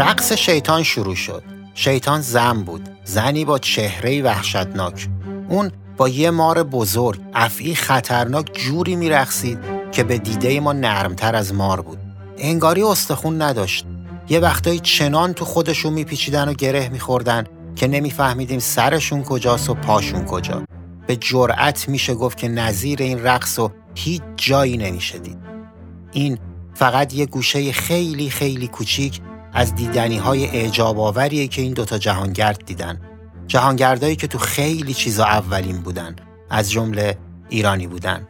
رقص شیطان شروع شد. شیطان زن بود. زنی با چهره وحشتناک. اون با یه مار بزرگ، افعی خطرناک جوری میرقصید که به دیده ما نرمتر از مار بود. انگاری استخون نداشت. یه وقتایی چنان تو خودشون میپیچیدن و گره میخوردن که نمیفهمیدیم سرشون کجاست و پاشون کجا. به جرأت میشه گفت که نظیر این رقص و هیچ جایی نمیشه دید. این فقط یه گوشه خیلی خیلی کوچیک از دیدنی های اعجاب آوریه که این دوتا جهانگرد دیدن. جهانگردایی که تو خیلی چیزا اولین بودن از جمله ایرانی بودن.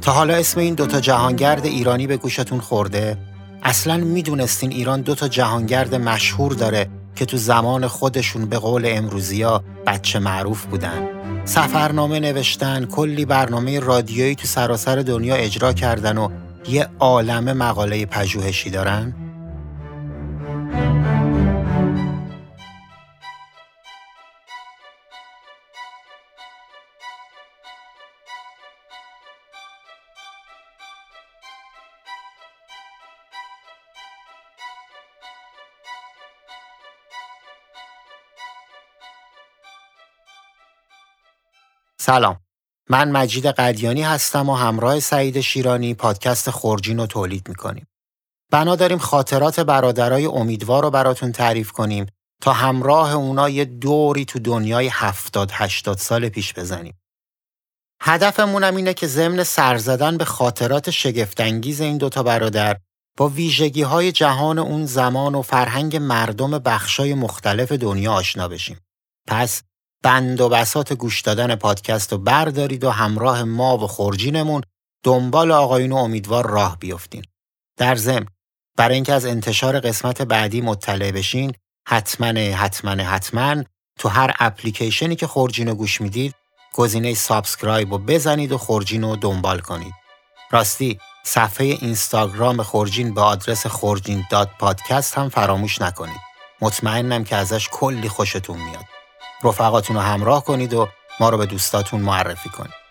تا حالا اسم این دوتا جهانگرد ایرانی به گوشتون خورده؟ اصلا می‌دونستین ایران دوتا جهانگرد مشهور داره که تو زمان خودشون به قول امروزیا بچه معروف بودن. سفرنامه نوشتن، کلی برنامه رادیویی تو سراسر دنیا اجرا کردن و یه عالم مقاله پژوهشی دارن؟ سلام من مجید قدیانی هستم و همراه سعید شیرانی پادکست خورجین رو تولید می‌کنیم. بنا داریم خاطرات برادرای امیدوار رو براتون تعریف کنیم تا همراه اونا یه دوری تو دنیای هفتاد هشتاد سال پیش بزنیم. هدفمونم اینه که ضمن سر زدن به خاطرات شگفتانگیز این دوتا برادر با ویژگی های جهان اون زمان و فرهنگ مردم بخشای مختلف دنیا آشنا بشیم. پس بند و بساط گوش دادن پادکست رو بردارید و همراه ما و خورجینمون دنبال آقایون امیدوار راه بیفتین. در ضمن برای اینکه از انتشار قسمت بعدی مطلع بشین حتما حتما حتما تو هر اپلیکیشنی که خورجین رو گوش می‌دید گزینه subscribe رو بزنید و خورجین رو دنبال کنید. راستی صفحه اینستاگرام خورجین به آدرس خورجین dot podcast هم فراموش نکنید. مطمئنم که ازش کلی خوشتون میاد. رفقاتون رو همراه کنید و ما رو به دوستاتون معرفی کنید.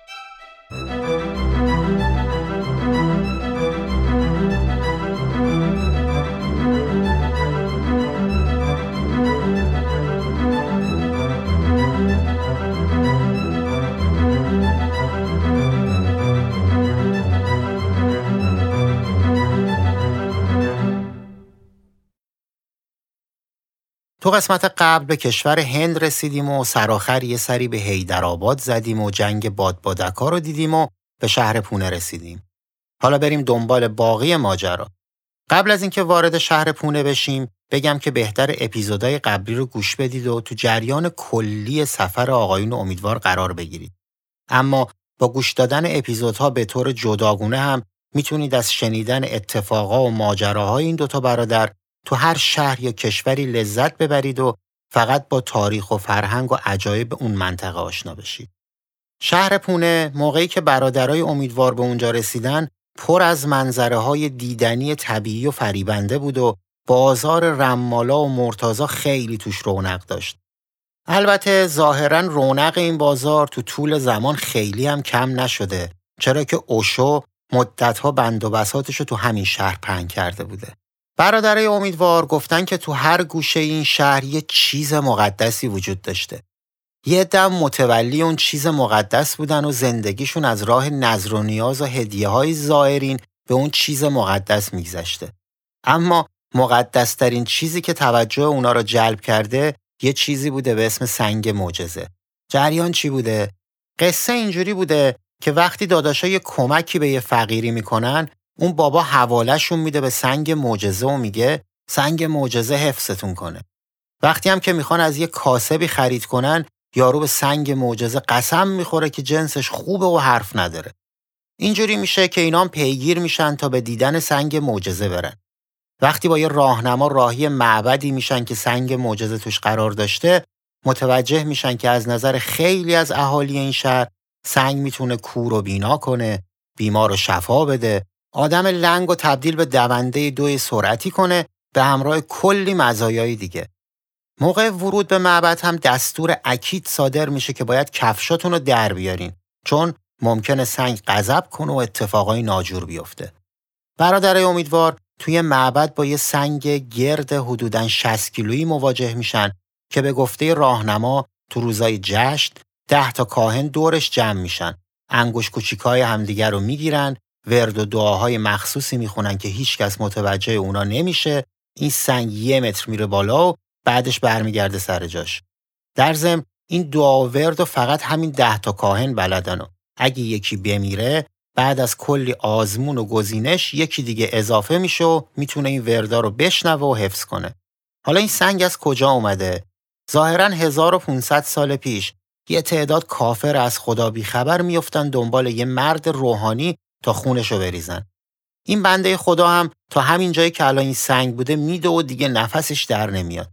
تو قسمت قبل به کشور هند رسیدیم و سراخر یه سری به هیدرآباد زدیم و جنگ بادبادکا رو دیدیم و به شهر پونه رسیدیم. حالا بریم دنبال باقی ماجرا. قبل از اینکه وارد شهر پونه بشیم بگم که بهتر اپیزودهای قبلی رو گوش بدید و تو جریان کلی سفر آقایون امیدوار قرار بگیرید. اما با گوش دادن اپیزودها به طور جداگونه هم می‌تونید از شنیدن اتفاقا و ماجراهای این دوتا برادر تو هر شهر یا کشوری لذت ببرید و فقط با تاریخ و فرهنگ و عجایب اون منطقه آشنا بشید. شهر پونه موقعی که برادرای امیدوار به اونجا رسیدن پر از منظره های دیدنی طبیعی و فریبنده بود و بازار رمالا و مرتازا خیلی توش رونق داشت. البته ظاهرا رونق این بازار تو طول زمان خیلی هم کم نشده چرا که اوشو مدتها بند و بساتش تو همین شهر پنگ کرده بوده. برادرای امیدوار گفتن که تو هر گوشه این شهر یه چیز مقدسی وجود داشته. یه دم متولی اون چیز مقدس بودن و زندگیشون از راه نظر و نیاز و هدیه های زائرین به اون چیز مقدس میگذشته. اما مقدسترین چیزی که توجه اونا را جلب کرده یه چیزی بوده به اسم سنگ معجزه. جریان چی بوده؟ قصه اینجوری بوده که وقتی داداشا یه کمکی به یه فقیری می‌کنن اون بابا حوالهشون میده به سنگ معجزه و میگه سنگ معجزه حفظتون کنه. وقتی هم که می‌خوان از یه کاسبی خرید کنن یارو به سنگ معجزه قسم می‌خوره که جنسش خوبه و حرف نداره. اینجوری میشه که اینا پیگیر میشن تا به دیدن سنگ معجزه برن. وقتی با یه راهنما راهی معبدی میشن که سنگ معجزه توش قرار داشته متوجه میشن که از نظر خیلی از اهالی این شهر سنگ می‌تونه کور و بینا کنه بیمار رو شفا بده آدم لنگ و تبدیل به دونده دوی سرعتی کنه به همراه کلی مزایای دیگه. موقع ورود به معبد هم دستور اکید صادر میشه که باید کفشاتون رو در بیارین چون ممکنه سنگ غضب کنه و اتفاقای ناجور بیفته. برادرای امیدوار توی معبد با یه سنگ گرد حدوداً 60 کیلویی مواجه میشن که به گفته راهنما تو روزای جشن ده تا کاهن دورش جمع میشن. انگوش کوچیکای همدیگر رو می‌گیرن ورد و دعاهای مخصوصی می‌خونن که هیچکس متوجه اونا نمیشه. این سنگ یه متر میره بالا و بعدش برمیگرده سر جاش. در ضمن این دعا و ورد و فقط همین ده تا کاهن بلدن و اگه یکی بمیره بعد از کلی آزمون و گزینش یکی دیگه اضافه میشه و می‌تونه این وردا رو بشنوه و حفظ کنه. حالا این سنگ از کجا اومده؟ ظاهرا 1500 سال پیش. یه تعداد کافر از خدا بیخبر میفتن دنبال یه مرد روحانی تا خونشو بریزن. این بنده خدا هم تا همین جایی که الان این سنگ بوده میده و دیگه نفسش در نمیاد.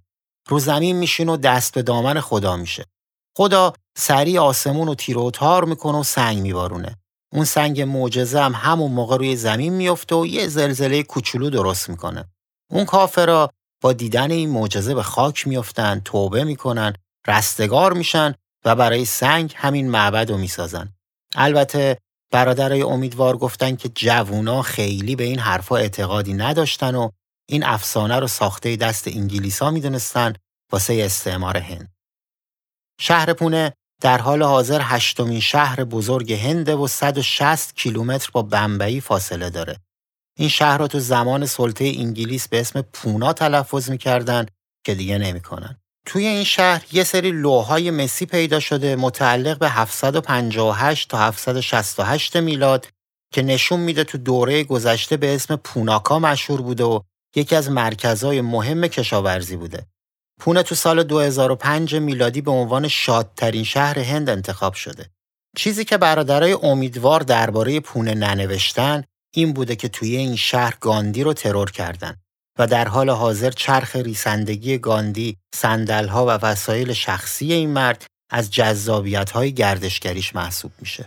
رو زمین میشین و دست به دامن خدا میشه. خدا سریع آسمون و تیر و تار می‌کنه و سنگ میبارونه. اون سنگ معجزه هم همون موقع روی زمین میفته و یه زلزله کوچولو درست می‌کنه. اون کافرا با دیدن این معجزه به خاک میفتن، توبه می‌کنن، رستگار میشن و برای سنگ همین معبد رو می‌سازن. البته برادرای امیدوار گفتن که جوونا خیلی به این حرفا اعتقادی نداشتن و این افسانه رو ساخته دست انگلیسا می‌دونستن واسه استعمار هند. شهر پونه در حال حاضر هشتمین شهر بزرگ هنده و 160 کیلومتر با بمبئی فاصله داره. این شهر رو تو زمان سلطه انگلیس به اسم پونا تلفظ می‌کردن که دیگه نمی‌کنن. توی این شهر یه سری لوهای مسی پیدا شده متعلق به 758 تا 768 میلاد که نشون میده تو دوره گذشته به اسم پوناکا مشهور بوده و یکی از مرکزهای مهم کشاورزی بوده. پونه تو سال 2005 میلادی به عنوان شادترین شهر هند انتخاب شده. چیزی که برادرای امیدوار درباره پونه ننوشتن این بوده که توی این شهر گاندی رو ترور کردن. و در حال حاضر چرخ ریسندگی گاندی، سندلها و وسایل شخصی این مرد از جذابیت های گردشگریش محسوب میشه.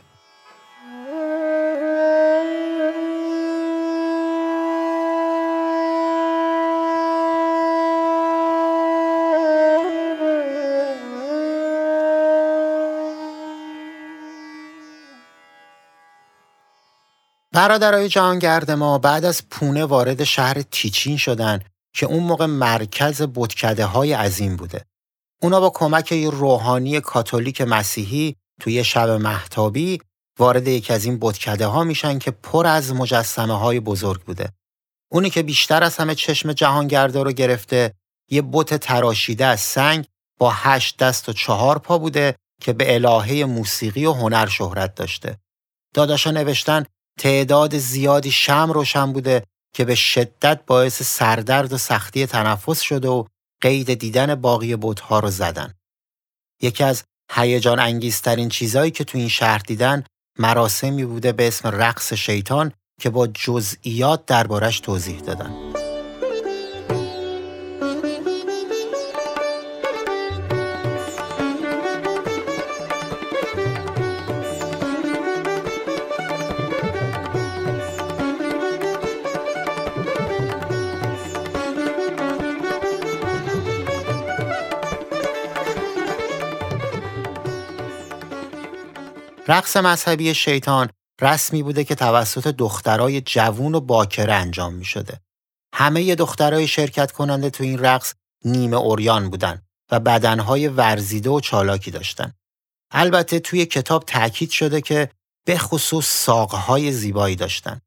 برادرای جهانگرد ما بعد از پونه وارد شهر تیچین شدن که اون موقع مرکز بتکده های عظیم بوده. اونا با کمک یه روحانی کاتولیک مسیحی توی شب محتابی وارد یکی از این بتکده ها میشن که پر از مجسمه های بزرگ بوده. اونی که بیشتر از همه چشم جهانگردا رو گرفته یه بت تراشیده از سنگ با هشت دست و چهار پا بوده که به الهه موسیقی و هنر شهرت داشته. داداشا نوشتن تعداد زیادی شم روشن بوده که به شدت باعث سردرد و سختی تنفس شده و قید دیدن باقی بتها رو زدن. یکی از هیجان انگیزترین چیزایی که تو این شهر دیدن مراسمی بوده به اسم رقص شیطان که با جزئیات دربارش توضیح دادن. رقص مذهبی شیطان رسمی بوده که توسط دخترای جوون و باکره انجام می شده. همه دخترای شرکت کننده تو این رقص نیمه اوریان بودن و بدنهای ورزیده و چالاکی داشتن. البته توی کتاب تاکید شده که به خصوص ساقهای زیبایی داشتن.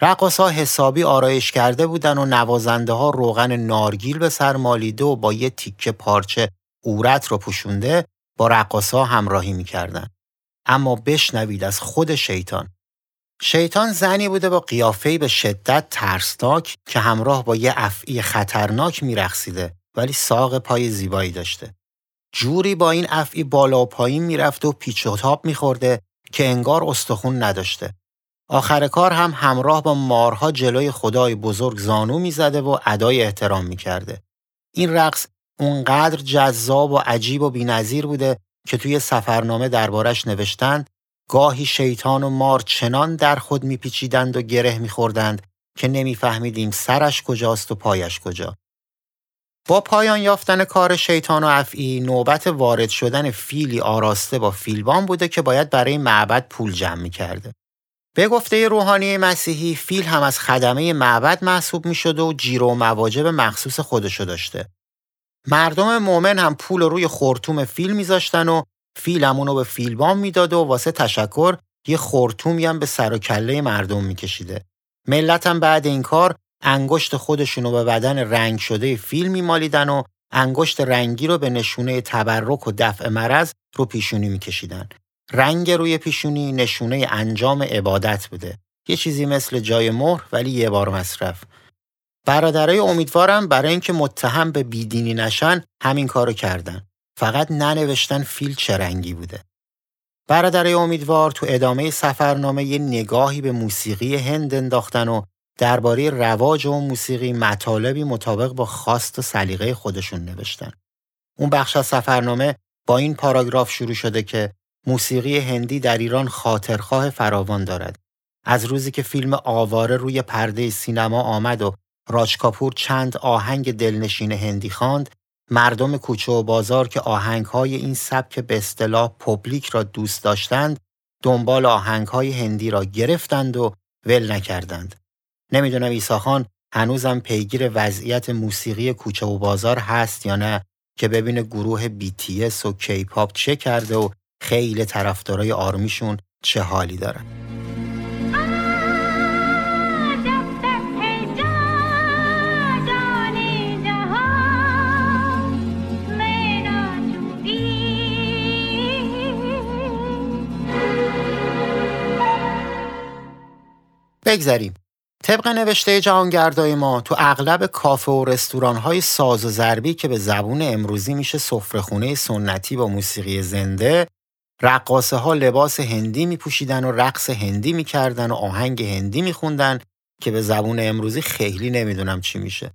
رقص ها حسابی آرایش کرده بودن و نوازنده ها روغن نارگیل به سر مالیده و با یه تیکه پارچه اورت رو پوشونده با رقص ها همراهی می‌کردن. اما بشنوید از خود شیطان شیطان زنی بوده با قیافه‌ای به شدت ترسناک که همراه با یه افعی خطرناک میرقصیده ولی ساق پای زیبایی داشته. جوری با این افعی بالا و پایین می‌رفته و پیچ و تاب میخورده که انگار استخون نداشته. آخر کار هم همراه با مارها جلوی خدای بزرگ زانو می‌زده و ادای احترام می‌کرده. این رقص اونقدر جذاب و عجیب و بینظیر بوده که توی سفرنامه دربارش نوشتند گاهی شیطان و مار چنان در خود میپیچیدند و گره میخوردند که نمیفهمیدیم سرش کجاست و پایش کجا. با پایان یافتن کار شیطان و افعی نوبت وارد شدن فیلی آراسته با فیلبان بوده که باید برای معبد پول جمع می‌کرده. به گفته روحانی مسیحی فیل هم از خدمه معبد محسوب می شد و جیرو مواجب مخصوص خودشو داشته. مردم مؤمن هم پول روی خورتوم فیل میذاشتن و فیل هم اونو به فیلبام می‌داد و واسه تشکر یه خورتومی هم به سر و کله مردم میکشیده. ملت هم بعد این کار انگشت خودشونو به بدن رنگ شده فیل میمالیدن و انگشت رنگی رو به نشونه تبرک و دفع مرض رو پیشونی میکشیدن. رنگ روی پیشونی نشونه انجام عبادت بوده. یه چیزی مثل جای مهر ولی یه بار مصرف. برادرای امیدوارم برای اینکه متهم به بیدینی نشن همین کارو کردن. فقط ننوشتن فیل چه رنگی بوده. برادرای امیدوار تو ادامه سفرنامه یه نگاهی به موسیقی هند انداختن و درباره رواج و موسیقی مطالبی مطابق با خواست و سلیقه خودشون نوشتن. اون بخش از سفرنامه با این پاراگراف شروع شده که موسیقی هندی در ایران خاطرخواه فراوان دارد. از روزی که فیلم آواره روی پرده سینما آمد و راج کاپور چند آهنگ دلنشین هندی خواند، مردم کوچه و بازار که آهنگهای این سبک به اصطلاح پبلیک را دوست داشتند، دنبال آهنگهای هندی را گرفتند و ول نکردند. نمی‌دونم ایساخان هنوزم پیگیر وضعیت موسیقی کوچه و بازار هست یا نه که ببینه گروه BTS و کیپاپ چه کرده و خیلی طرفدارای آرمیشون چه حالی دارن. بگذریم. طبق نوشته جهانگردای ما تو اغلب کافه و رستوران های ساز و ضربی که به زبون امروزی میشه سفرهخونه سنتی با موسیقی زنده رقاصه ها لباس هندی می پوشیدن و رقص هندی می‌کردن و آهنگ هندی میخوندن که به زبون امروزی خیلی نمی‌دونم چی میشه.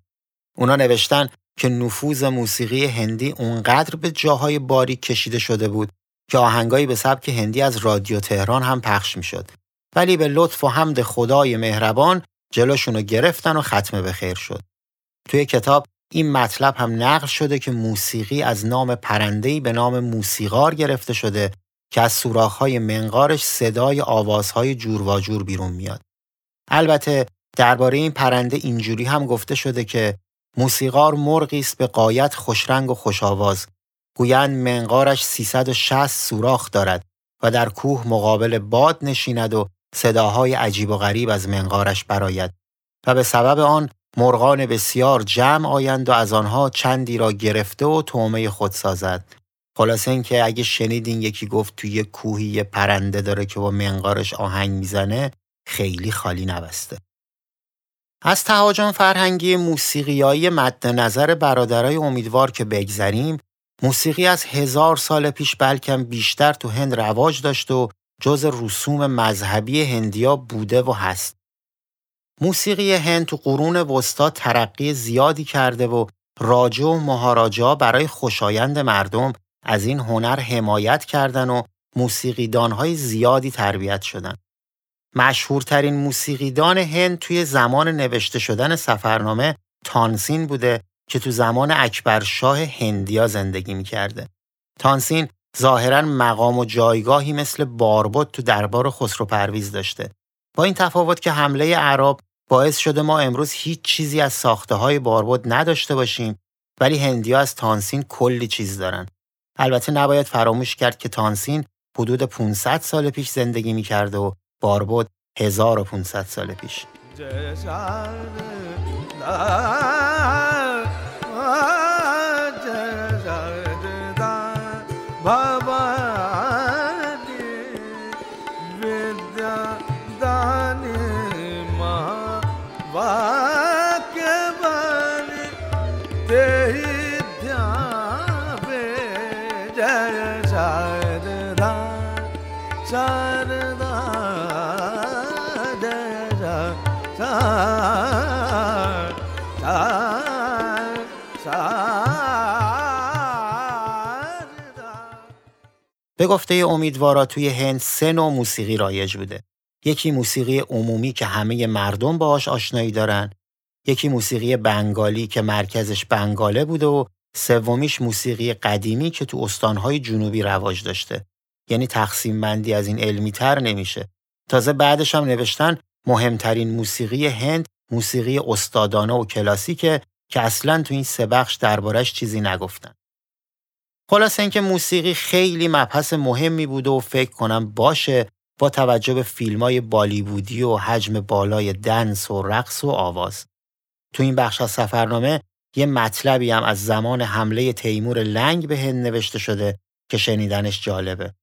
اونا نوشتن که نفوذ موسیقی هندی اونقدر به جاهای باریک کشیده شده بود که آهنگایی به سبک هندی از رادیو تهران هم پخش می‌شد. ولی به لطف و حمد خدای مهربان جلوشونو گرفتن و ختم به خیر شد. توی کتاب این مطلب هم نقل شده که موسیقی از نام پرندهی به نام موسیقار گرفته شده که از سوراخ‌های منقارش صدای آوازهای جور و جور بیرون میاد. البته درباره این پرنده اینجوری هم گفته شده که موسیقار مرغی است به قایت خوشرنگ و خوشآواز. گویند منقارش 360 سوراخ دارد و در کوه مقابل باد نشیند و صداهای عجیب و غریب از منقارش براید و به سبب آن مرغان بسیار جمع آیند و از آنها چندی را گرفته و تومه خود سازد خلاصه اینکه اگه شنیدین یکی گفت توی کوهی پرنده داره که با منقارش آهنگ می‌زنه خیلی خالی نبسته. از تهاجم فرهنگی موسیقیایی مد نظر برادرای امیدوار که بگذریم موسیقی از هزار سال پیش بلکم بیشتر تو هند رواج داشت و جز رسوم مذهبی هندیا بوده و هست. موسیقی هند تو قرون وسطا ترقی زیادی کرده و راجه و مهاراجا برای خوشایند مردم از این هنر حمایت کردن و موسیقیدانهای زیادی تربیت شدن. مشهورترین موسیقیدان هند توی زمان نوشته شدن سفرنامه تانسین بوده که تو زمان اکبرشاه هندیا زندگی می‌کرده. تانسین ظاهرا مقام و جایگاهی مثل باربد تو دربار خسرو پرویز داشته. با این تفاوت که حمله عرب باعث شده ما امروز هیچ چیزی از ساخته های باربد نداشته باشیم ولی هندیا از تانسین کلی چیز دارن. البته نباید فراموش کرد که تانسین حدود 500 سال پیش زندگی می‌کرده و باربد 1500 سال پیش. به گفته امیدوارا توی هند سه نوع موسیقی رایج بوده. یکی موسیقی عمومی که همه مردم باهاش آشنایی دارن، یکی موسیقی بنگالی که مرکزش بنگاله بوده و سومیش موسیقی قدیمی که تو استانهای جنوبی رواج داشته. یعنی تقسیم بندی از این علمی تر نمیشه. تازه بعدش هم نوشتن مهمترین موسیقی هند موسیقی استادانه و کلاسیکه که اصلا تو این سه بخش دربارش چیزی نگفتن. خلاص اینکه موسیقی خیلی مبحث مهمی بوده و فکر کنم باشه با توجه به فیلم های بالیوودی و حجم بالای دنس و رقص و آواز. تو این بخش از سفرنامه یه مطلبی هم از زمان حمله تیمور لنگ به هند نوشته شده که شنیدنش جالبه.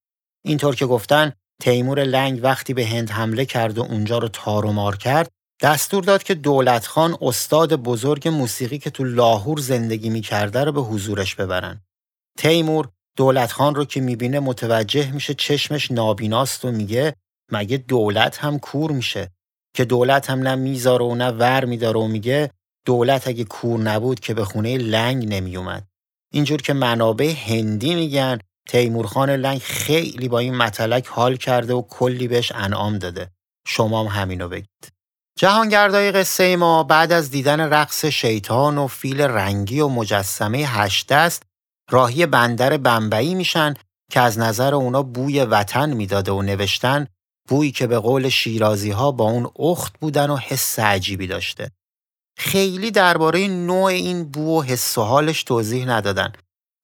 اینطور که گفتن تیمور لنگ وقتی به هند حمله کرد و اونجا رو تار کرد دستور داد که دولت خان استاد بزرگ موسیقی که تو لاهور زندگی می‌کرده رو به حضورش ببرن. تیمور دولت خان رو که می‌بینه متوجه میشه چشمش نابیناست و میگه مگه دولت هم کور میشه که دولت هم نه می‌ذاره و نه ور میداره و میگه دولت اگه کور نبود که به خونه لنگ نمیومد. اینجور که منابع هندی میگن تیمورخان لنگ خیلی با این مطلق حال کرده و کلی بهش انعام داده. شما هم همینو بگید. جهانگردای قصه ما بعد از دیدن رقص شیطان و فیل رنگی و مجسمه هشت دست راهی بندر بمبئی میشن که از نظر اونا بوی وطن می‌داده و نوشتن بویی که به قول شیرازی ها با اون اخت بودن و حس عجیبی داشته. خیلی درباره نوع این بو و حس و حالش توضیح ندادن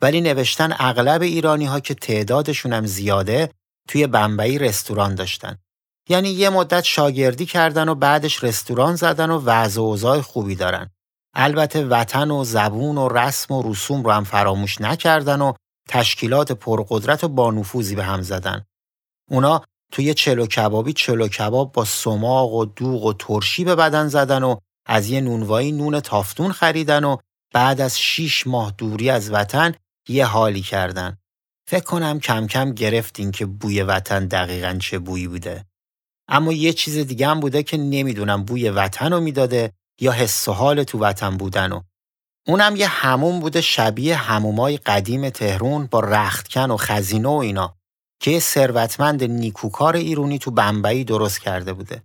ولی نوشتن اغلب ایرانی ها که تعدادشون هم زیاده توی بمبئی رستوران داشتن. یعنی یه مدت شاگردی کردن و بعدش رستوران زدن و وضع و اوضاع خوبی دارن. البته وطن و زبون و رسم و رسوم رو هم فراموش نکردن و تشکیلات پرقدرت و با نفوذی به هم زدن. اونا توی چلو کبابی چلو کباب با سماق و دوغ و ترشی به بدن زدن و از یه نونوایی نون تافتون خریدن و بعد از شیش ماه دوری از وطن یه حالی کردن. فکر کنم کم کم گرفتین که بوی وطن دقیقا چه بویی بوده. اما یه چیز دیگه هم بوده که نمی‌دونم بوی وطن رو می‌داده یا حس و حال تو وطن بودن و اونم یه هموم بوده شبیه همومای قدیم تهرون با رختکن و خزینه و اینا که یه ثروتمند نیکوکار ایرونی تو بمبئی درست کرده بوده.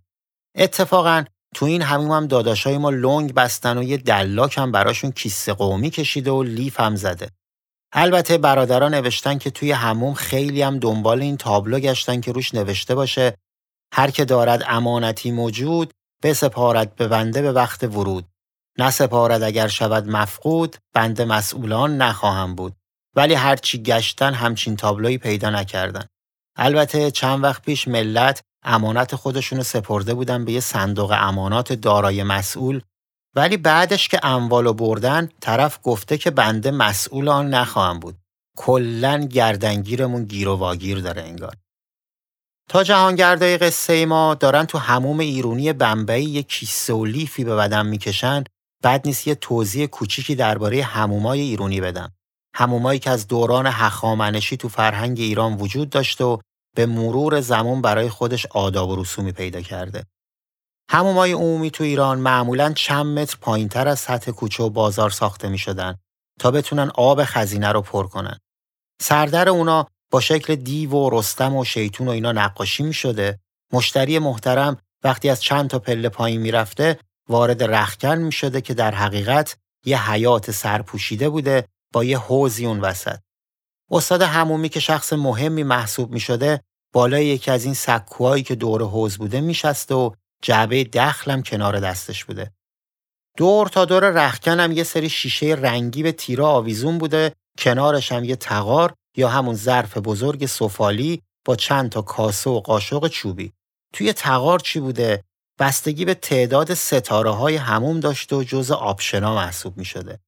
اتفاقا تو این هموم هم داداشای ما لنگ بستن و یه دلاک هم براشون کیسه قومی کشیده و لیف هم زده. البته برادران نوشتن که توی هموم خیلی هم دنبال این تابلو گشتن که روش نوشته باشه هر که دارد امانتی موجود بسپارد به بنده به وقت ورود. نسپارد اگر شود مفقود بنده مسئولان نخواهم بود. ولی هرچی گشتن همچین تابلوی پیدا نکردن. البته چند وقت پیش ملت امانت خودشونو سپرده بودن به یه صندوق امانات دارای مسئول. ولی بعدش که اموالو بردن طرف گفته که بنده مسئول آن نخواهم بود. کلا گردنگیرمون گیر و واگیر داره انگار. تا جهانگردای قصه ما دارن تو هموم ایرونی بمبئی یه کیسه و لیفی به بدن می‌کشن بعد نیست یه توضیح کوچیکی درباره همومای ایرونی بدم. همومایی که از دوران هخامنشی تو فرهنگ ایران وجود داشته و به مرور زمان برای خودش آداب و رسومی پیدا کرده. همومای عمومی تو ایران معمولا چند متر پایینتر از سطح کوچه و بازار ساخته می شدن تا بتونن آب خزینه رو پر کنن. سردر اونا با شکل دیو و رستم و شیطون و اینا نقاشی می شده مشتری محترم وقتی از چند تا پله پایین می‌رفته وارد رخکن می شده که در حقیقت یه حیات سرپوشیده بوده با یه حوزی اون وسط. استاد همومی که شخص مهمی محسوب می شده بالای یکی از این سکوهایی که دور حوز بوده میشسته و جعبه دخلم کنار دستش بوده. دور تا دور رخکن هم یه سری شیشه رنگی به تیرا آویزون بوده کنارش هم یه تقار یا همون ظرف بزرگ سفالی با چند تا کاسه و قاشق چوبی. توی تغار چی بوده؟ بستگی به تعداد ستاره های حموم داشته و جز option ا محسوب می شده.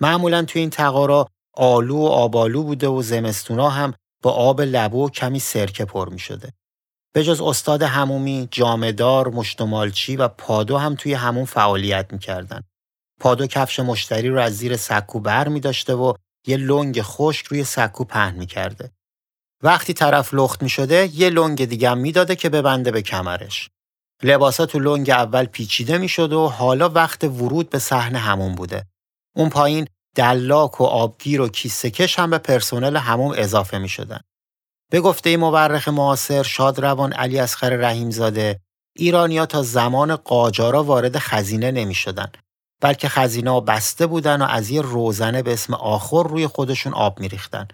معمولا توی این تغارا آلو و آلبالو بوده و زمستونا هم با آب لبو و کمی سرکه پر می شده. به جز استاد حمومی، جامه‌دار، مشتمالچی و پادو هم توی حموم فعالیت می‌کردن. پادو کفش مشتری رو از زیر سکو بر می داشته و یه لنگ خشک روی سکو پهن می‌کرده. وقتی طرف لخت می شده یه لنگ دیگه هم می‌داده که ببنده به کمرش. لباسا تو لنگ اول پیچیده می‌شد و حالا وقت ورود به صحنه همون بوده. اون پایین دلاک و آبگیر و کیسه کش هم به پرسنل همون اضافه می شدن. به گفته مورخ معاصر شادروان علی اصغر رحیمزاده ایرانیا تا زمان قاجارا وارد خزینه نمی شدن بلکه خزینه بسته بودن و از یه روزنه به اسم آخر روی خودشون آب میریختن.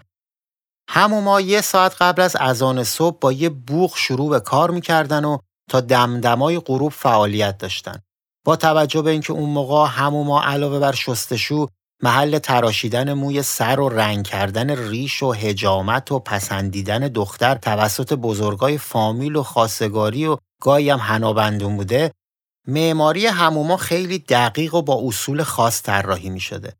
همون ما یه ساعت قبل از اذان صبح با یه بوغ شروع به کار می‌کردن و تا دمدمای غروب فعالیت داشتن. با توجه به اینکه اون موقع هموما علاوه بر شستشو محل تراشیدن موی سر و رنگ کردن ریش و هجامت و پسندیدن دختر توسط بزرگای فامیل و خاصگاری و گاهی هم هنابندون بوده معماری هموما خیلی دقیق و با اصول خاص طراحی می شده.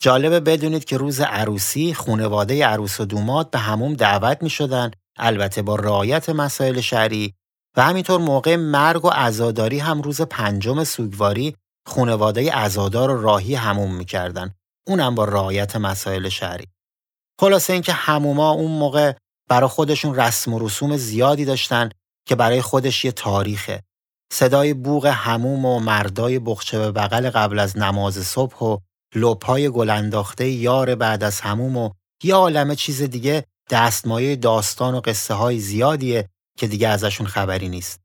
جالبه بدونید که روز عروسی خونواده عروس و دوماد به هموم دعوت می شدن البته با رعایت مسائل شهری و همینطور موقع مرگ و عزاداری هم روز پنجم سوگواری خونواده عزادار و راهی هموم می‌کردن. اونم با رعایت مسائل شهری خلاصه اینکه هموما اون موقع برای خودشون رسم و رسوم زیادی داشتن که برای خودش یه تاریخه. صدای بوغ هموم و مردای بخچه به بغل قبل از نماز صبح و لپای گلانداخته یار بعد از هموم و یه عالمه چیز دیگه دستمایه داستان و قصه های زیادیه که دیگه ازشون خبری نیست.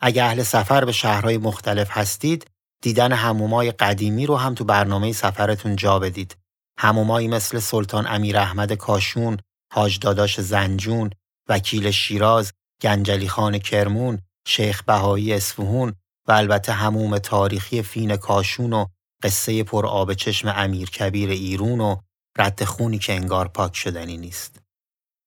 اگه اهل سفر به شهرهای مختلف هستید، دیدن همومای قدیمی رو هم تو برنامه سفرتون جا بدید. همومایی مثل سلطان امیر احمد کاشون، حاج داداش زنجون، وکیل شیراز، گنجلی خان کرمون، شیخ بهایی اسفهون و البته هموم تاریخی فین کاشون و قصه پر آب چشم امیر کبیر ایرون و رد خونی که انگار پاک شدنی نیست.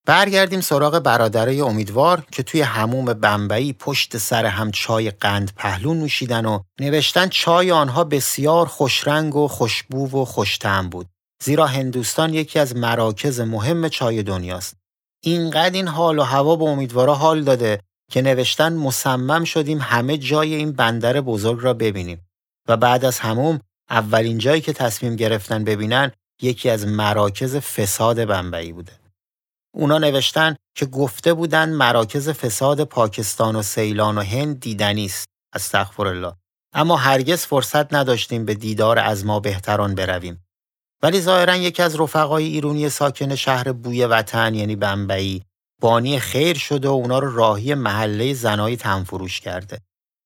برگردیم سراغ برادرای امیدوار که توی هموم بمبئی پشت سر هم چای قند پهلو نوشیدن و نوشتن چای آنها بسیار خوشرنگ و خوشبو و خوشتم بود. زیرا هندوستان یکی از مراکز مهم چای دنیاست. اینقدر این حال و هوا به امیدوارا حال داده که نوشتن مصمم شدیم همه جای این بندر بزرگ را ببینیم و بعد از هموم اولین جایی که تصمیم گرفتن ببینن یکی از مراکز فساد بمبئی بوده. اونا نوشتن که گفته بودن مراکز فساد پاکستان و سیلان و هند دیدنی است. استغفر الله. اما هرگز فرصت نداشتیم به دیدار از ما بهتران برویم. ولی ظاهرا یکی از رفقای ایرونی ساکن شهر بوی وطن یعنی بمبئی بانی خیر شده و اونا رو راهی محله زنای تنفروش کرده.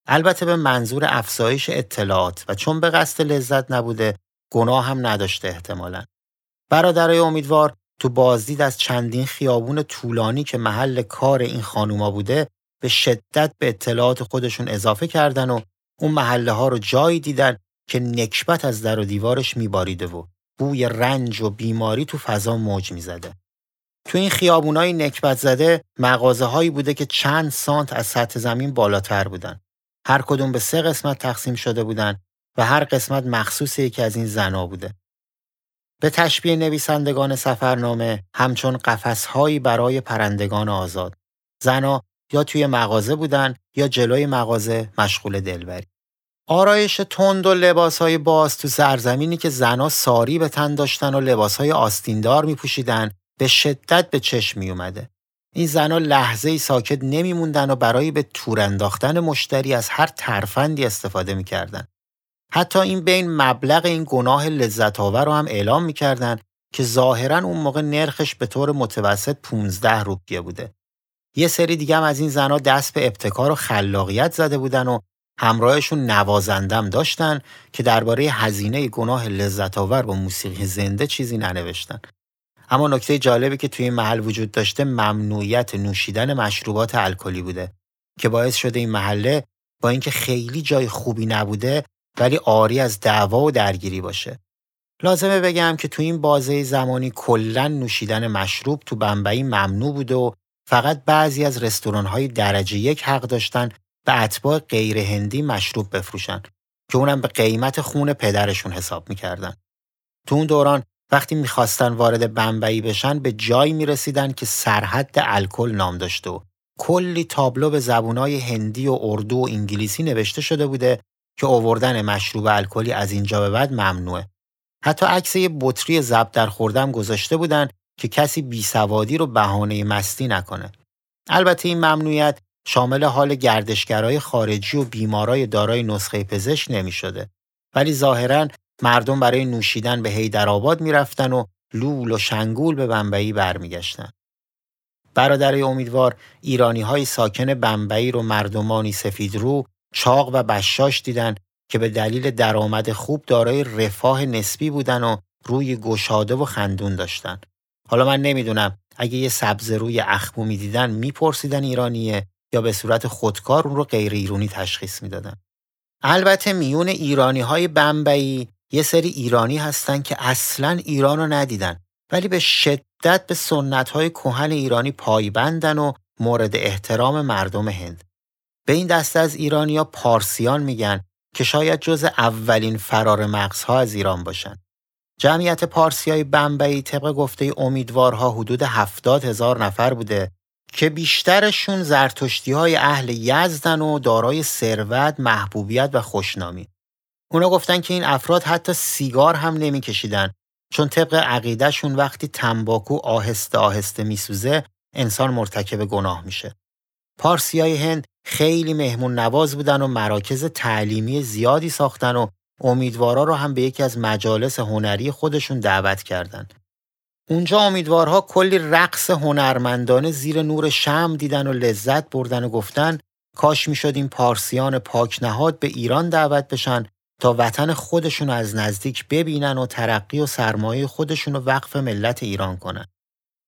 البته به منظور افزایش اطلاعات و چون به قصد لذت نبوده گناه هم نداشته احتمالا. برادرای امیدوار تو بازدید از چندین خیابون طولانی که محل کار این خانوما بوده به شدت به اطلاعات خودشون اضافه کردن و اون محله ها رو جایی دیدن که نکبت از در و دیوارش میباریده و بوی رنج و بیماری تو فضا موج می‌زده. تو این خیابونای نکبت زده مغازه هایی بوده که چند سانت از سطح زمین بالاتر بودن. هر کدوم به سه قسمت تقسیم شده بودن و هر قسمت مخصوص یکی از این زنا بوده. به تشبیه نویسندگان سفرنامه همچون قفسهایی برای پرندگان آزاد. زنا یا توی مغازه بودن یا جلوی مغازه مشغول دلبری. آرایش تند و لباسهای باز تو سرزمینی که زنا ساری به تن داشتن و لباسهای آستیندار می پوشیدن به شدت به چشم می اومده. این زنا لحظه ای ساکت نمیموندن و برای به تور انداختن مشتری از هر ترفندی استفاده می‌کردن. حتی این بین مبلغ این گناه لذت آور رو هم اعلام می‌کردن که ظاهرا اون موقع نرخش به طور متوسط 15 روپیه بوده. یه سری دیگه هم از این زنها دست به ابتکار و خلاقیت زده بودن و همراهشون نوازندم داشتن که درباره هزینه گناه لذت آور با موسیقی زنده چیزی ننوشتن. اما نکته جالبی که توی این محل وجود داشته ممنوعیت نوشیدن مشروبات الکلی بوده که باعث شده این محله با اینکه خیلی جای خوبی نبوده ولی آری از دعوا و درگیری باشه. لازمه بگم که تو این بازه زمانی کلا نوشیدن مشروب تو بمبئی ممنوع بوده و فقط بعضی از رستوران های درجه یک حق داشتن به اتباع غیر هندی مشروب بفروشن که اونم به قیمت خون پدرشون حساب می‌کردن. تو اون دوران وقتی می‌خواستن وارد بمبئی بشن به جایی می‌رسیدن که سرحد الکل نام داشته و کلی تابلو به زبونای هندی و اردو و انگلیسی نوشته شده بوده که آوردن مشروب الکلی از اینجا به بعد ممنوعه. حتی عکس یه بطری زب در خوردم گذاشته بودن که کسی بیسوادی رو بهانه مستی نکنه. البته این ممنوعیت شامل حال گردشگرای خارجی و بیمارای دارای نسخه پزشک نمی شده. ولی ظاهرا مردم برای نوشیدن به حیدرآباد می‌رفتن و لول و شنگول به بمبئی برمیگشتن. برادرای امیدوار ایرانی های ساکن بمبئی رو مردمانی سفید رو، چاق و بشاش دیدن که به دلیل درآمد خوب دارای رفاه نسبی بودن و روی گشاده و خندون داشتن. حالا من نمی‌دونم اگه یه سبز روی اخمو می‌دیدن میپرسیدن ایرانیه یا به صورت خودکار اون رو غیر ایرانی تشخیص می‌دادن. البته میون ایرانی های بمبئی یه سری ایرانی هستن که اصلا ایران رو ندیدن ولی به شدت به سنت های کهن ایرانی پایبندن و مورد احترام مردم هند. به این دسته از ایرانیا پارسیان میگن که شاید جز اولین فرار مغزها از ایران باشن. جمعیت پارسی های بمبئی طبق گفته امیدوارها حدود هفتاد هزار نفر بوده که بیشترشون زرتشتی های اهل یزدن و دارای ثروت، محبوبیت و خوشنامی. اونا گفتن که این افراد حتی سیگار هم نمیکشیدن چون طبق عقیدهشون وقتی تنباکو آهسته آهسته میسوزه انسان مرتکب گناه میشه. پارسیای هند خیلی مهمون نواز بودن و مراکز تعلیمی زیادی ساختن و امیدوارا رو هم به یکی از مجالس هنری خودشون دعوت کردند. اونجا امیدوارها کلی رقص هنرمندانه زیر نور شم دیدن و لذت بردن و گفتن کاش می‌شد این پارسیان پاک نهاد به ایران دعوت بشن تا وطن خودشون از نزدیک ببینن و ترقی و سرمایه خودشون رو وقف ملت ایران کنن.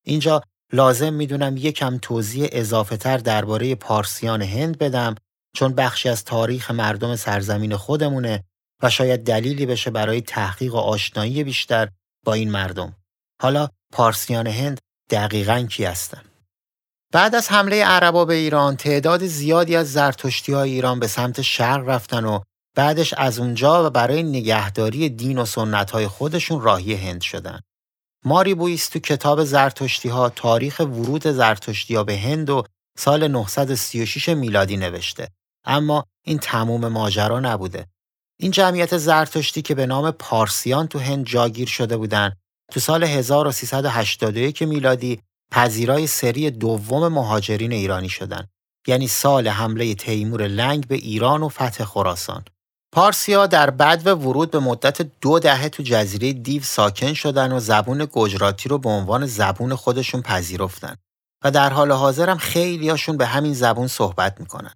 اینجا لازم می‌دونم یکم توضیح اضافه تر درباره پارسیان هند بدم چون بخشی از تاریخ مردم سرزمین خودمونه و شاید دلیلی بشه برای تحقیق و آشنایی بیشتر با این مردم. حالا پارسیان هند دقیقا کی هستن؟ بعد از حمله عربا به ایران تعداد زیادی از زرتشتی های ایران به سمت شرق رفتن و بعدش از اونجا و برای نگهداری دین و سنت های خودشون راهی هند شدن. ماری بویس تو کتاب زرتشتی ها تاریخ ورود زرتشتی ها به هند و سال 936 میلادی نوشته. اما این تموم ماجرا نبوده. این جمعیت زرتشتی که به نام پارسیان تو هند جاگیر شده بودند تو سال 1381 میلادی پذیرای سری دوم مهاجرین ایرانی شدند یعنی سال حمله تیمور لنگ به ایران و فتح خراسان پارسیا در بعد و ورود به مدت دو دهه تو جزیره دیو ساکن شدن و زبون گجراتی رو به عنوان زبون خودشون پذیرفتن و در حال حاضر هم خیلیاشون به همین زبون صحبت می‌کنن.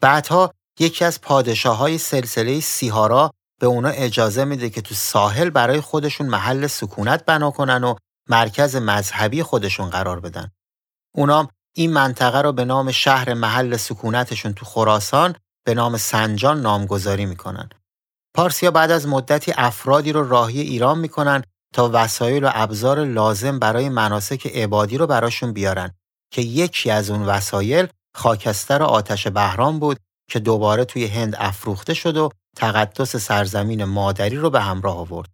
بعدها یکی از پادشاه های سلسله سیهارا به اونا اجازه میده که تو ساحل برای خودشون محل سکونت بنا کنن و مرکز مذهبی خودشون قرار بدن. اونام این منطقه رو به نام شهر محل سکونتشون تو خراسان به نام سنجان نامگذاری می‌کنن. پارسیا بعد از مدتی افرادی رو راهی ایران می‌کنن تا وسایل و ابزار لازم برای مناسک عبادی رو براشون بیارن که یکی از اون وسایل خاکستر آتش بهرام بود که دوباره توی هند افروخته شد و تقدس سرزمین مادری رو به همراه آورد.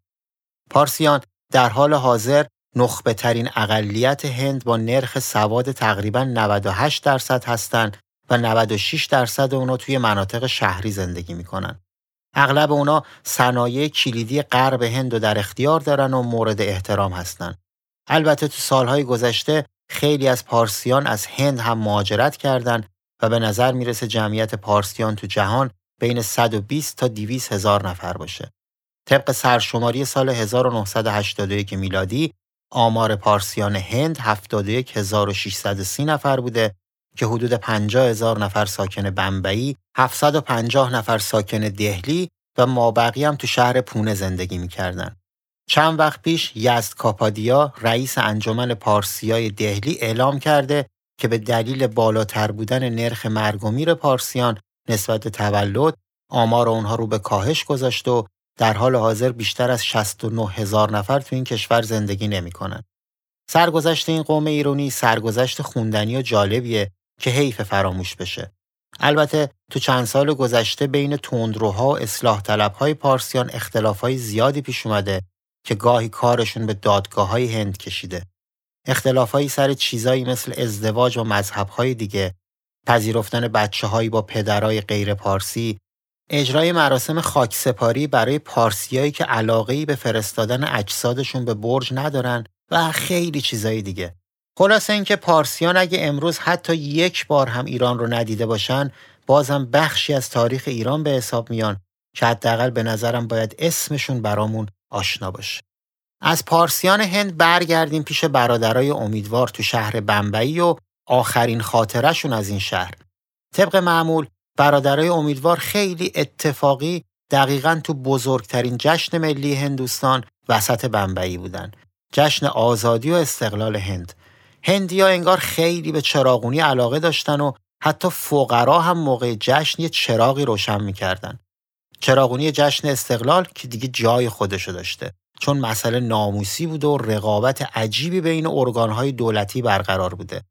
پارسیان در حال حاضر نخبه ترین اقلیت هند با نرخ سواد تقریبا 98 درصد هستند و 96 درصد اونا توی مناطق شهری زندگی می‌کنن. اغلب اونا صنایع کلیدی غرب هند رو در اختیار دارن و مورد احترام هستن. البته تو سالهای گذشته خیلی از پارسیان از هند هم مهاجرت کردند و به نظر می‌رسه جمعیت پارسیان تو جهان بین 120 تا 200 هزار نفر باشه. طبق سرشماری سال 1981 میلادی آمار پارسیان هند 71630 نفر بوده که حدود 50 هزار نفر ساکن بمبئی، 750 نفر ساکن دهلی و مابقی هم تو شهر پونه زندگی می‌کردن. چند وقت پیش یزد کاپادیا رئیس انجمن پارسیای دهلی اعلام کرده که به دلیل بالاتر بودن نرخ مرگ و میر پارسیان نسبت تولد آمار اونها رو به کاهش گذاشت و در حال حاضر بیشتر از 69 هزار نفر تو این کشور زندگی نمی‌کنن. سرگذشت این قوم ایرانی سرگذشت خوندنی و جالبیه که حیف فراموش بشه. البته تو چند سال گذشته بین تندروها و اصلاح طلبهای پارسیان اختلافهای زیادی پیش اومده که گاهی کارشون به دادگاه های هند کشیده. اختلافهایی سر چیزایی مثل ازدواج و مذهبهای دیگه، پذیرفتن بچه هایی با پدرای غیر پارسی، اجرای مراسم خاکسپاری برای پارسیایی که علاقه‌ای به فرستادن اجسادشون به برج ندارن و خیلی چیزایی دیگه. خلاصه اینکه پارسیان اگه امروز حتی یک بار هم ایران رو ندیده باشن بازم بخشی از تاریخ ایران به حساب میان که حداقل به نظرم باید اسمشون برامون آشنا باشه. از پارسیان هند برگردیم پیش برادرای امیدوار تو شهر بمبئی و آخرین خاطرشون از این شهر. طبق معمول برادرای امیدوار خیلی اتفاقی دقیقا تو بزرگترین جشن ملی هندوستان وسط بمبئی بودن. جشن آزادی و استقلال هند. هندیا انگار خیلی به چراغونی علاقه داشتن و حتی فقرا هم موقع جشن یه چراغی روشن می‌کردن. چراغونی جشن استقلال که دیگه جای خودشو داشته چون مسئله ناموسی بوده و رقابت عجیبی بین ارگانهای دولتی برقرار بوده.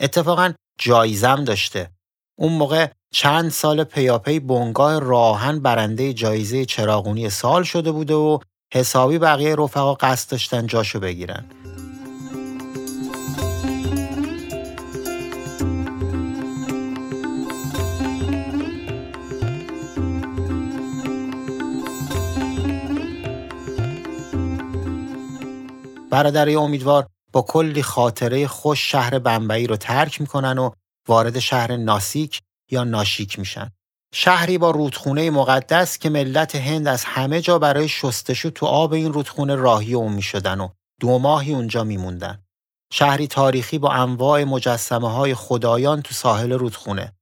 اتفاقا جایزم داشته. اون موقع چند سال پیاپی بنگاه راهن برنده جایزه چراغونی سال شده بوده و حسابی بقیه رفقا قصد داشتن جاشو بگیرن. برادرای امیدوار با کلی خاطره خوش شهر بمبئی رو ترک می‌کنن و وارد شهر ناسیک یا ناشیک میشن. شهری با رودخونه مقدس که ملت هند از همه جا برای شستشو تو آب این رودخونه راهی اون می‌شدن و دو ماهی اونجا میموندن. شهری تاریخی با انواع مجسمه های خدایان تو ساحل رودخونه.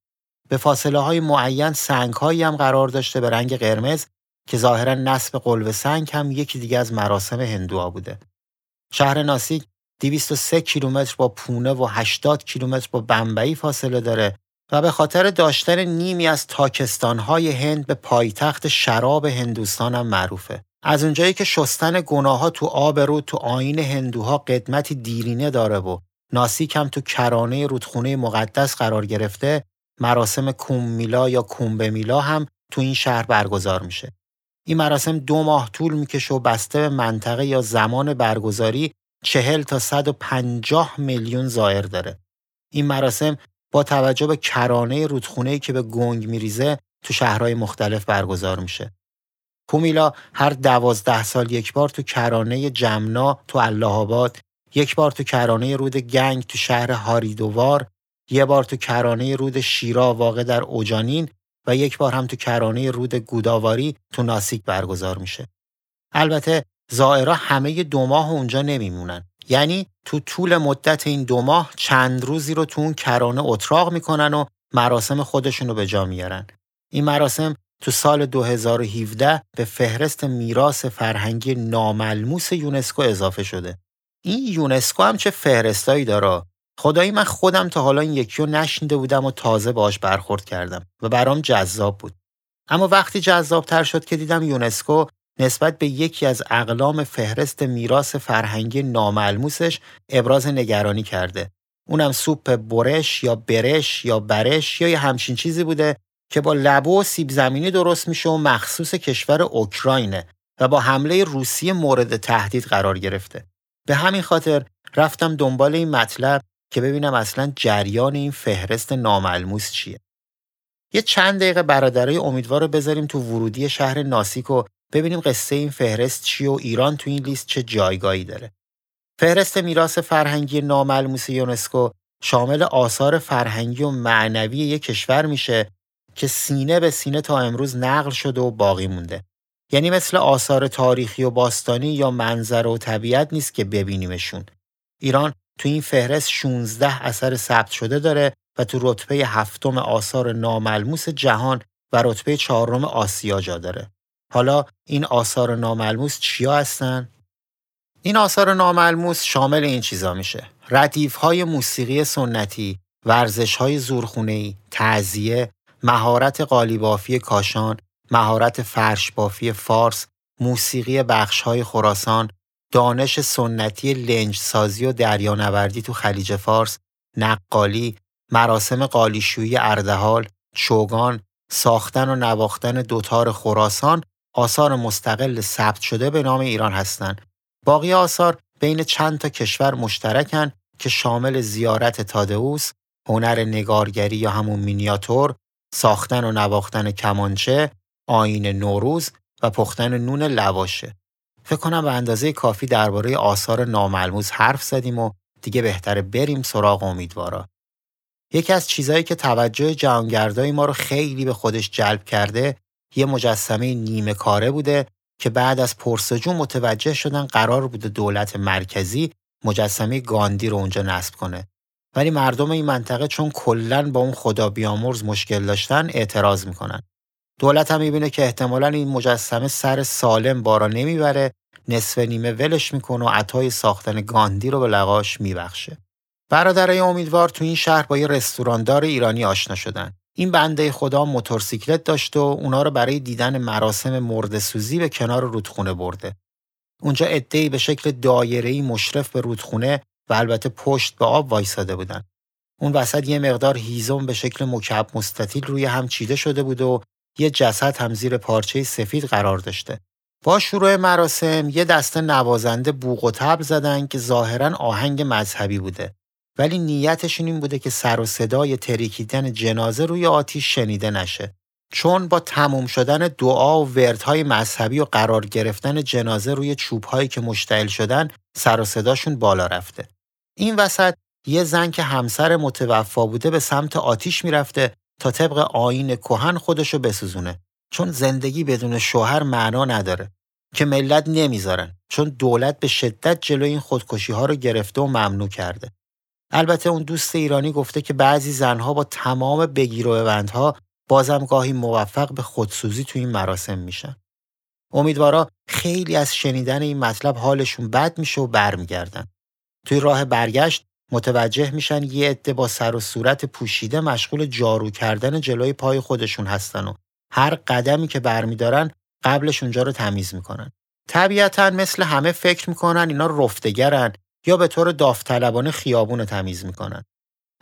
به فاصله های معین سنگ هایی هم قرار داشته به رنگ قرمز که ظاهرا نصب قلب سنگ هم یکی دیگه از مراسم هندوها بوده. شهر ناسیک 203 کیلومتر با پونه و 80 کیلومتر با بمبئی فاصله داره و به خاطر داشتن نیمی از تاکستانهای هند به پایتخت شراب هندوستان هم معروفه. از اونجایی که شستن گناه ها تو آب رود تو آین هندوها قدمتی دیرینه داره و ناسیک هم تو کرانه رودخونه مقدس قرار گرفته مراسم کوممیلا یا کومبمیلا هم تو این شهر برگزار میشه. این مراسم دو ماه طول می‌کشه و بسته به منطقه یا زمان برگزاری چهل تا 150 میلیون زائر داره. این مراسم با توجه به کرانه رودخونه که به گنگ میریزه تو شهرهای مختلف برگزار میشه. کومیلا هر دوازده سال یک بار تو کرانه جمنا تو الله آباد، یک بار تو کرانه رود گنگ تو شهر هاریدوار، یه بار تو کرانه رود شیرا واقع در اوجانین و یک بار هم تو کرانه رود گوداواری تو ناسیک برگزار میشه. البته زائرا همه دو ماه اونجا نمیمونن. یعنی تو طول مدت این دو ماه چند روزی رو تو اون کرانه اتراق می‌کنن و مراسم خودشون رو به جا میارن. این مراسم تو سال 2017 به فهرست میراث فرهنگی ناملموس یونسکو اضافه شده. این یونسکو هم چه فهرستایی داره خدایی من خودم تا حالا این یکی رو نشنیده بودم و تازه باش برخورد کردم و برام جذاب بود. اما وقتی جذابتر شد که دیدم یونسکو نسبت به یکی از اقلام فهرست میراث فرهنگی ناملموسش ابراز نگرانی کرده. اونم سوپ برش یا برش یا برش یا یه همچین چیزی بوده که با لبو و سیب زمینی درست میشه و مخصوص کشور اوکراینه و با حمله روسیه مورد تهدید قرار گرفته. به همین خاطر رفتم دنبال این مطلب که ببینم اصلا جریان این فهرست ناملموس چیه. یه چند دقیقه برادرای امیدوار رو بذاریم تو ورودی شهر ناسیک و ببینیم قصه این فهرست چیه و ایران تو این لیست چه جایگاهی داره. فهرست میراث فرهنگی ناملموس یونسکو شامل آثار فرهنگی و معنوی یک کشور میشه که سینه به سینه تا امروز نقل شده و باقی مونده. یعنی مثل آثار تاریخی و باستانی یا منظره و طبیعت نیست که ببینیمشون. ایران تو این فهرست 16 اثر ثبت شده داره و تو رتبه هفتم آثار ناملموس جهان و رتبه چهارم آسیا جا داره. حالا این آثار ناملموس چیا هستن؟ این آثار ناملموس شامل این چیزا میشه. ردیف های موسیقی سنتی، ورزش های زورخونهی، تعذیه، مهارت قالیبافی کاشان، مهارت فرش بافی فارس، موسیقی بخش های خراسان، دانش سنتی لنج سازی و دریانوردی تو خلیج فارس، نقالی، مراسم قالیشویی اردهال، چوگان، ساختن و نواختن دوتار خراسان آثار مستقل ثبت شده به نام ایران هستند. باقی آثار بین چند تا کشور مشترکن که شامل زیارت تادئوس، هنر نگارگری یا همون مینیاتور، ساختن و نواختن کمانچه، آین نوروز و پختن نون لواشه. فکر کنم به اندازه کافی درباره آثار ناملموس حرف زدیم و دیگه بهتره بریم سراغ امیدوارا. یکی از چیزهایی که توجه جهانگردای ما رو خیلی به خودش جلب کرده یه مجسمه نیمه کاره بوده که بعد از پرسجو متوجه شدن قرار بوده دولت مرکزی مجسمه گاندی رو اونجا نصب کنه. ولی مردم این منطقه چون کلا با اون خدا بیامرز مشکل داشتن اعتراض می‌کنن. دولت هم می‌بینه که احتمالا این مجسمه سر سالم بارا نمی‌بره نصف نیمه ولش می‌کنه و عطای ساختن گاندی رو به لقاش میبخشه. برادرای امیدوار تو این شهر با یه رستوراندار ایرانی آشنا شدن. این بنده خدا موتورسیکلت داشت و اونا رو برای دیدن مراسم مردسوزی به کنار رودخونه برده. اونجا عده‌ای به شکل دایره‌ای مشرف به رودخونه و البته پشت به آب وایساده بودن. اون وسط یه مقدار هیزم به شکل مکعب مستطیل روی هم چیده شده بود و یه جسد هم زیر پارچه سفید قرار داشته. با شروع مراسم یه دسته نوازنده بوق و تبل زدن که ظاهرا آهنگ مذهبی بوده. ولی نیتشون این بوده که سر و صدای تریکیدن جنازه روی آتیش شنیده نشه. چون با تموم شدن دعا و وردهای مذهبی و قرار گرفتن جنازه روی چوبهایی که مشتعل شدن سر و صداشون بالا رفته. این وسط یه زن که همسر متوفا بوده به سمت آتیش می‌رفته تا طبق آین کهن خودشو بسوزونه. چون زندگی بدون شوهر معنا نداره. که ملت نمی‌ذارن. چون دولت به شدت جلوی این خودکشی ها رو گرفته و ممنوع کرده. البته اون دوست ایرانی گفته که بعضی زنها با تمام بگیر و بندها بازم گاهی موفق به خودسوزی تو این مراسم میشن. امیدوارا خیلی از شنیدن این مطلب حالشون بد میشه و برمیگردن. توی راه برگشت متوجه میشن یه عده با سر و صورت پوشیده مشغول جارو کردن جلوی پای خودشون هستن و هر قدمی که برمیدارن قبلش اونجا رو تمیز می‌کنن. طبیعتا مثل همه فکر می‌کنن اینا رفتگرن یا به طور داوطلبانه خیابون رو تمیز می‌کنن.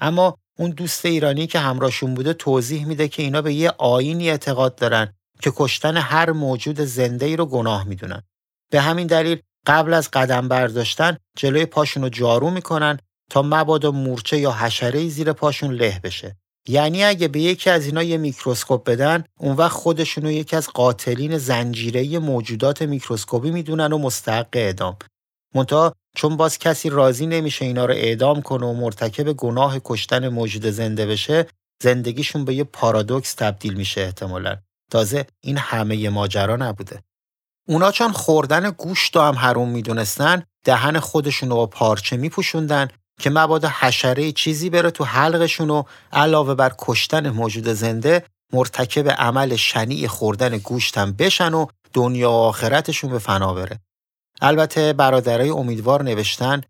اما اون دوست ایرانی که همراهشون بوده توضیح میده که اینا به یه آیینی اعتقاد دارن که کشتن هر موجود زنده ای رو گناه می‌دونن. به همین دلیل قبل از قدم برداشتن جلوی پاشون رو جارو می‌کنن تا مبادا مورچه یا حشره زیر پاشون له بشه. یعنی اگه به یکی از اینا یه میکروسکوپ بدن اون وقت خودشونو یکی از قاتلین زنجیره‌ای موجودات میکروسکوپی می‌دونن و مستحق اعدام. منتها چون باز کسی راضی نمیشه اینا رو اعدام کنه و مرتکب گناه کشتن موجود زنده بشه زندگیشون به یه پارادوکس تبدیل میشه احتمالا. تازه این همه ماجرا نبوده. اونا چون خوردن گوشت هم حروم می‌دونستن دهن خودشون رو با پارچه میپوشوندن که مبادا حشره چیزی بره تو حلقشون و علاوه بر کشتن موجود زنده مرتکب عمل شنیع خوردن گوشتم بشن و دنیا و آخرتشون به فنا بره. البته برادرای امیدوار نوشتن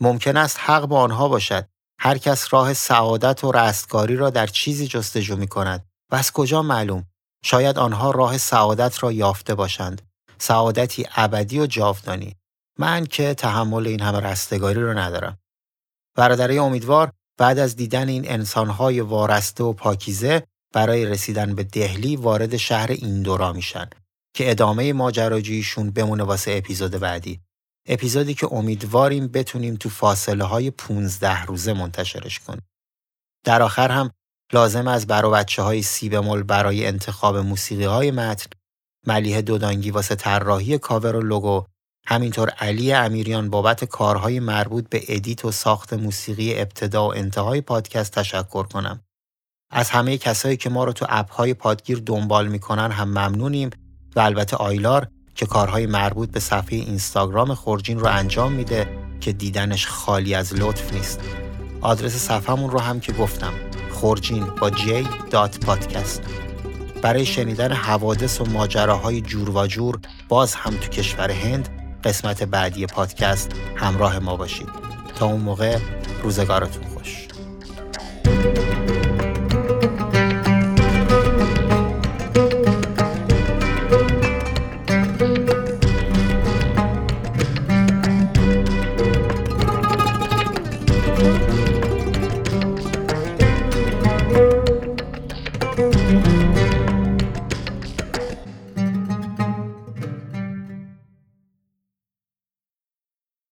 ممکن است حق با آنها باشد. هر کس راه سعادت و رستگاری را در چیزی جستجو می کند و از کجا معلوم؟ شاید آنها راه سعادت را یافته باشند. سعادتی ابدی و جاودانی. من که تحمل این همه رستگاری را ندارم. برادرای امیدوار بعد از دیدن این انسانهای وارسته و پاکیزه برای رسیدن به دهلی وارد شهر ایندورا میشن که ادامه ماجراجوییشون بمونه واسه اپیزود بعدی. اپیزودی که امیدواریم بتونیم تو فاصله های 15 روزه منتشرش کنیم. در آخر هم لازمه از بچه های سیبمول برای انتخاب موسیقی های متن، ملیحه دودانگی واسه طراحی کاور و لوگو همینطور علی امیریان بابت کارهای مربوط به ادیت و ساخت موسیقی ابتدا و انتهای پادکست تشکر کنم. از همه کسایی که ما رو تو اپهای پادگیر دنبال می‌کنن هم ممنونیم و البته آیلار که کارهای مربوط به صفحه اینستاگرام خورجین رو انجام میده که دیدنش خالی از لطف نیست. آدرس صفحمون رو هم که گفتم خورجین با جی دات پادکست برای شنیدن حوادث و ماجراهای جور و جور باز هم تو کشور هند قسمت بعدی پادکست همراه ما باشید. تا اون موقع روزگارتون خوش.